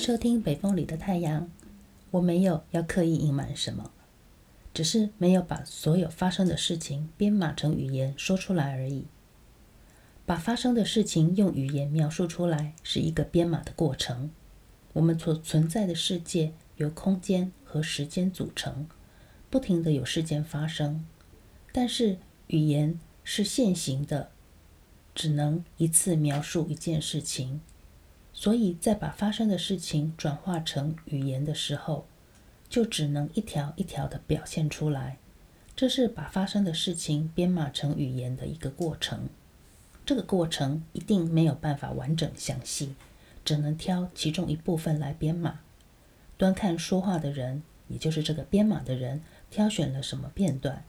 收听《北风里的太阳》，我没有要刻意隐瞒什么，只是没有把所有发生的事情编码成语言说出来而已。把发生的事情用语言描述出来，是一个编码的过程。我们所存在的世界由空间和时间组成，不停地有事件发生，但是语言是线性的，只能一次描述一件事情。所以在把发生的事情转化成语言的时候，就只能一条一条地表现出来。这是把发生的事情编码成语言的一个过程。这个过程一定没有办法完整详细，只能挑其中一部分来编码。端看说话的人，也就是这个编码的人，挑选了什么片段，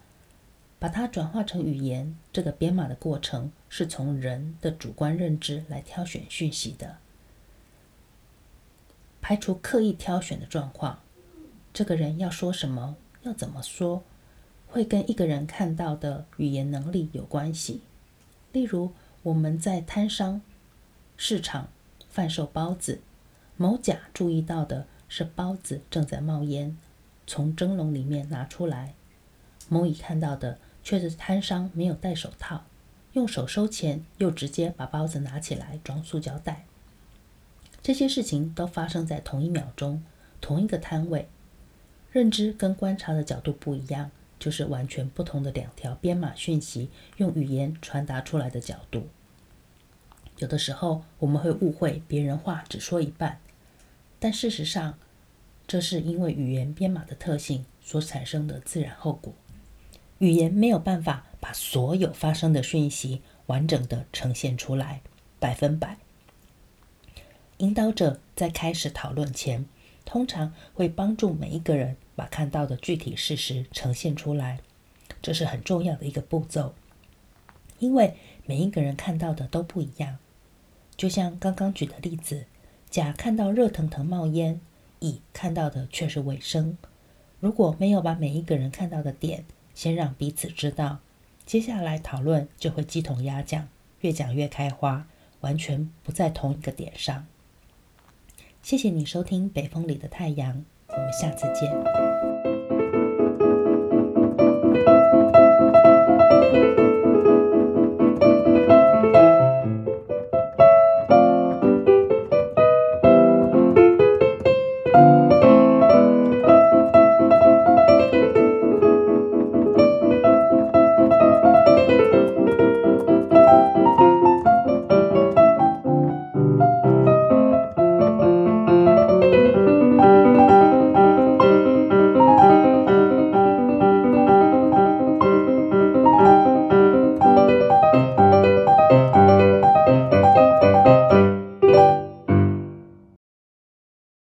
把它转化成语言。这个编码的过程是从人的主观认知来挑选讯息的，排除刻意挑选的状况。这个人要说什么，要怎么说，会跟一个人看到的语言能力有关系。例如，我们在摊商市场贩售包子，某甲注意到的是包子正在冒烟，从蒸笼里面拿出来；某乙看到的却是摊商没有戴手套，用手收钱，又直接把包子拿起来装塑胶袋。这些事情都发生在同一秒钟，同一个摊位，认知跟观察的角度不一样。就是完全不同的两条编码讯息，用语言传达出来的角度。有的时候我们会误会别人话只说一半，但事实上，这是因为语言编码的特性所产生的自然后果。语言没有办法把所有发生的讯息完整的呈现出来，百分百。引导者在开始讨论前，通常会帮助每一个人把看到的具体事实呈现出来，这是很重要的一个步骤，因为每一个人看到的都不一样。就像刚刚举的例子，甲看到热腾腾冒烟，乙看到的却是尾声。如果没有把每一个人看到的点先让彼此知道，接下来讨论就会鸡同鸭讲，越讲越开花，完全不在同一个点上。谢谢你收听《北风里的太阳》，我们下次见。